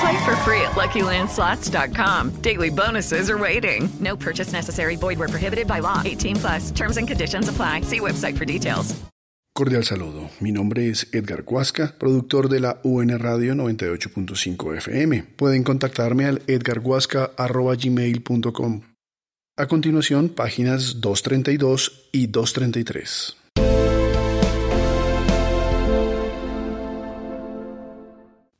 Play for free at LuckyLandSlots.com. Daily bonuses are waiting. No purchase necessary. Void where prohibited by law. 18 plus. Terms and conditions apply. See website for details. Cordial saludo. Mi nombre es Edgar Cuasca, productor de la UN Radio 98.5 FM. Pueden contactarme al edgarhuasca.gmail.com. A continuación, páginas 232 y 233.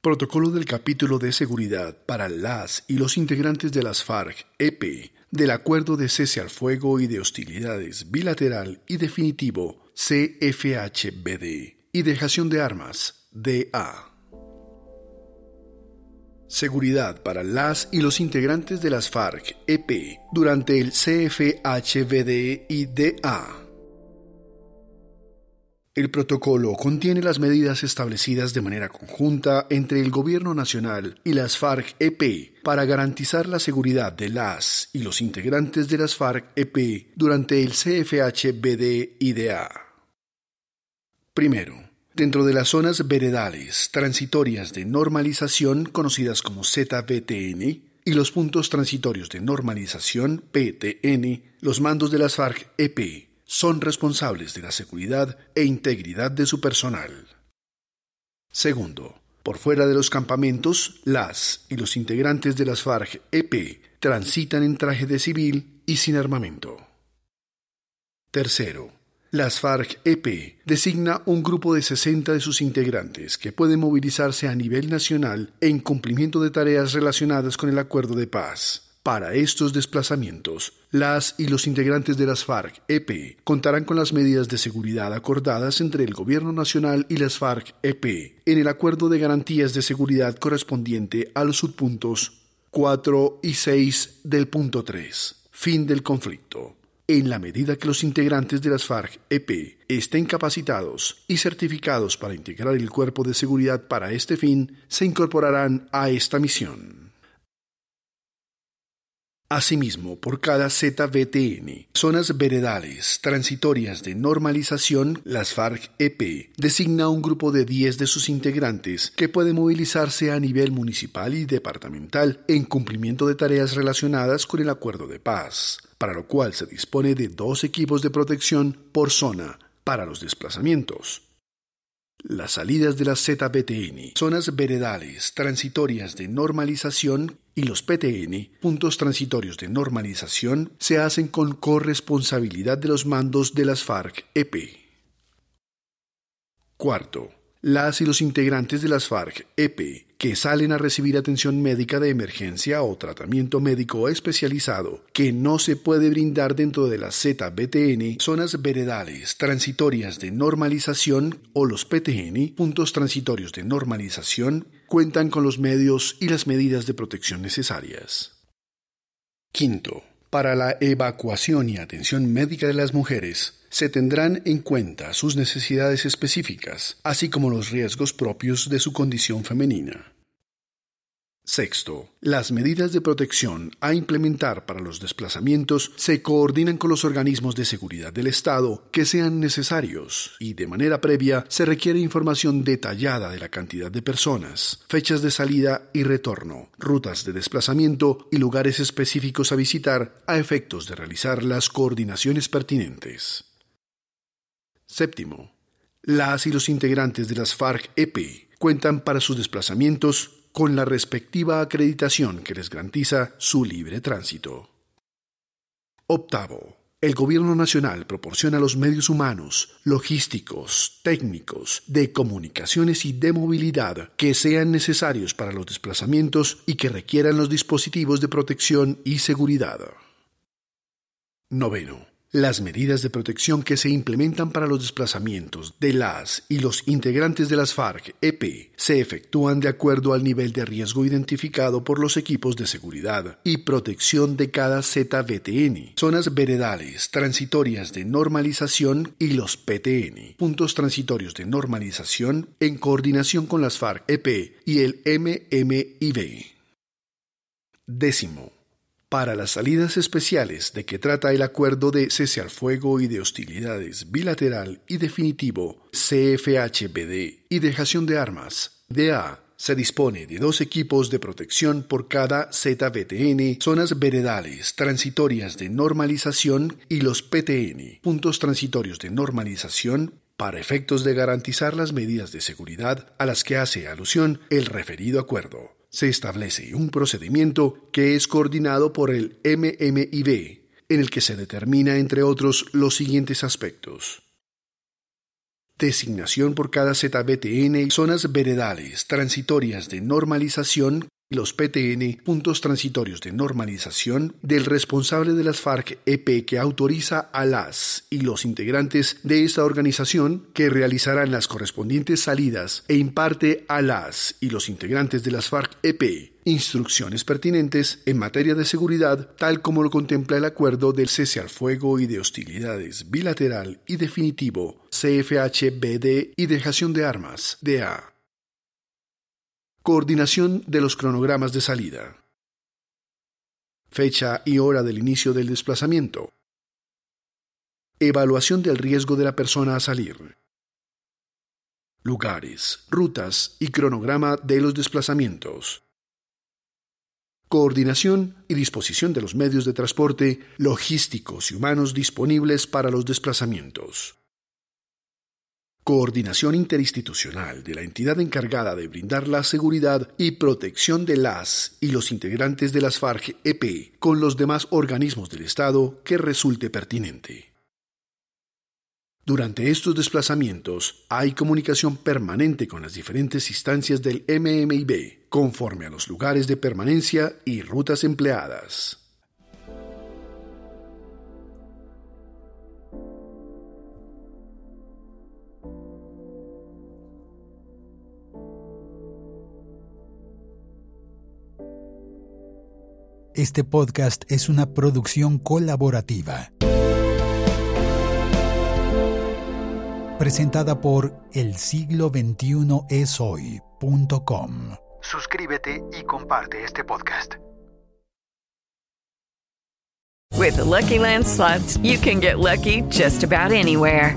Protocolo del capítulo de seguridad para las y los integrantes de las FARC-EP del Acuerdo de Cese al Fuego y de Hostilidades Bilateral y Definitivo CFHBD y Dejación de Armas DA. Seguridad para las y los integrantes de las FARC-EP durante el CFHBD y DA. El protocolo contiene las medidas establecidas de manera conjunta entre el Gobierno Nacional y las FARC-EP para garantizar la seguridad de las y los integrantes de las FARC-EP durante el CFH-BD-IDA. Primero, dentro de las zonas veredales transitorias de normalización conocidas como ZBTN y los puntos transitorios de normalización PTN, los mandos de las FARC-EP son responsables de la seguridad e integridad de su personal. Segundo, por fuera de los campamentos, las y los integrantes de las FARC-EP transitan en traje de civil y sin armamento. Tercero, las FARC-EP designa un grupo de 60 de sus integrantes que pueden movilizarse a nivel nacional en cumplimiento de tareas relacionadas con el acuerdo de paz. Para estos desplazamientos, las y los integrantes de las FARC-EP contarán con las medidas de seguridad acordadas entre el Gobierno Nacional y las FARC-EP en el Acuerdo de Garantías de Seguridad correspondiente a los subpuntos 4 y 6 del punto 3, fin del conflicto. En la medida que los integrantes de las FARC-EP estén capacitados y certificados para integrar el cuerpo de seguridad para este fin, se incorporarán a esta misión. Asimismo, por cada ZBTN, zonas veredales transitorias de normalización, las FARC-EP designa un grupo de 10 de sus integrantes que puede movilizarse a nivel municipal y departamental en cumplimiento de tareas relacionadas con el acuerdo de paz, para lo cual se dispone de dos equipos de protección por zona para los desplazamientos. Las salidas de las ZBTN, zonas veredales transitorias de normalización y los PTN, puntos transitorios de normalización, se hacen con corresponsabilidad de los mandos de las FARC-EP. Cuarto, las y los integrantes de las FARC-EP que salen a recibir atención médica de emergencia o tratamiento médico especializado que no se puede brindar dentro de las ZBTN, zonas veredales transitorias de normalización o los PTN, puntos transitorios de normalización, cuentan con los medios y las medidas de protección necesarias. Quinto, para la evacuación y atención médica de las mujeres, se tendrán en cuenta sus necesidades específicas, así como los riesgos propios de su condición femenina. Sexto, las medidas de protección a implementar para los desplazamientos se coordinan con los organismos de seguridad del Estado que sean necesarios y de manera previa se requiere información detallada de la cantidad de personas, fechas de salida y retorno, rutas de desplazamiento y lugares específicos a visitar a efectos de realizar las coordinaciones pertinentes. Séptimo, las y los integrantes de las FARC-EP cuentan para sus desplazamientos con la respectiva acreditación que les garantiza su libre tránsito. Octavo. El Gobierno Nacional proporciona los medios humanos, logísticos, técnicos, de comunicaciones y de movilidad que sean necesarios para los desplazamientos y que requieran los dispositivos de protección y seguridad. Noveno. Las medidas de protección que se implementan para los desplazamientos de las y los integrantes de las FARC-EP se efectúan de acuerdo al nivel de riesgo identificado por los equipos de seguridad y protección de cada ZBTN, zonas veredales transitorias de normalización y los PTN, puntos transitorios de normalización en coordinación con las FARC-EP y el MMIB. Décimo para las salidas especiales de que trata el acuerdo de cese al fuego y de hostilidades bilateral y definitivo CFHBD y dejación de armas. DA se dispone de dos equipos de protección por cada ZBTN, zonas veredales transitorias de normalización y los PTN, puntos transitorios de normalización para efectos de garantizar las medidas de seguridad a las que hace alusión el referido acuerdo se establece un procedimiento que es coordinado por el MMIB, en el que se determina, entre otros, los siguientes aspectos. Designación por cada ZBTN zonas veredales transitorias de normalización los PTN, puntos transitorios de normalización, del responsable de las FARC-EP que autoriza a las y los integrantes de esta organización que realizarán las correspondientes salidas e imparte a las y los integrantes de las FARC-EP instrucciones pertinentes en materia de seguridad, tal como lo contempla el acuerdo del cese al fuego y de hostilidades bilateral y definitivo CFHBD y dejación de armas, DA. Coordinación de los cronogramas de salida. Fecha y hora del inicio del desplazamiento. Evaluación del riesgo de la persona a salir. Lugares, rutas y cronograma de los desplazamientos. Coordinación y disposición de los medios de transporte logísticos y humanos disponibles para los desplazamientos coordinación interinstitucional de la entidad encargada de brindar la seguridad y protección de las y los integrantes de las FARC-EP con los demás organismos del Estado que resulte pertinente. Durante estos desplazamientos hay comunicación permanente con las diferentes instancias del MMIB, conforme a los lugares de permanencia y rutas empleadas. Este podcast es una producción colaborativa. Presentada por el siglo 21 esoy.com. Suscríbete y comparte este podcast. With the Lucky Land slots, you can get lucky just about anywhere.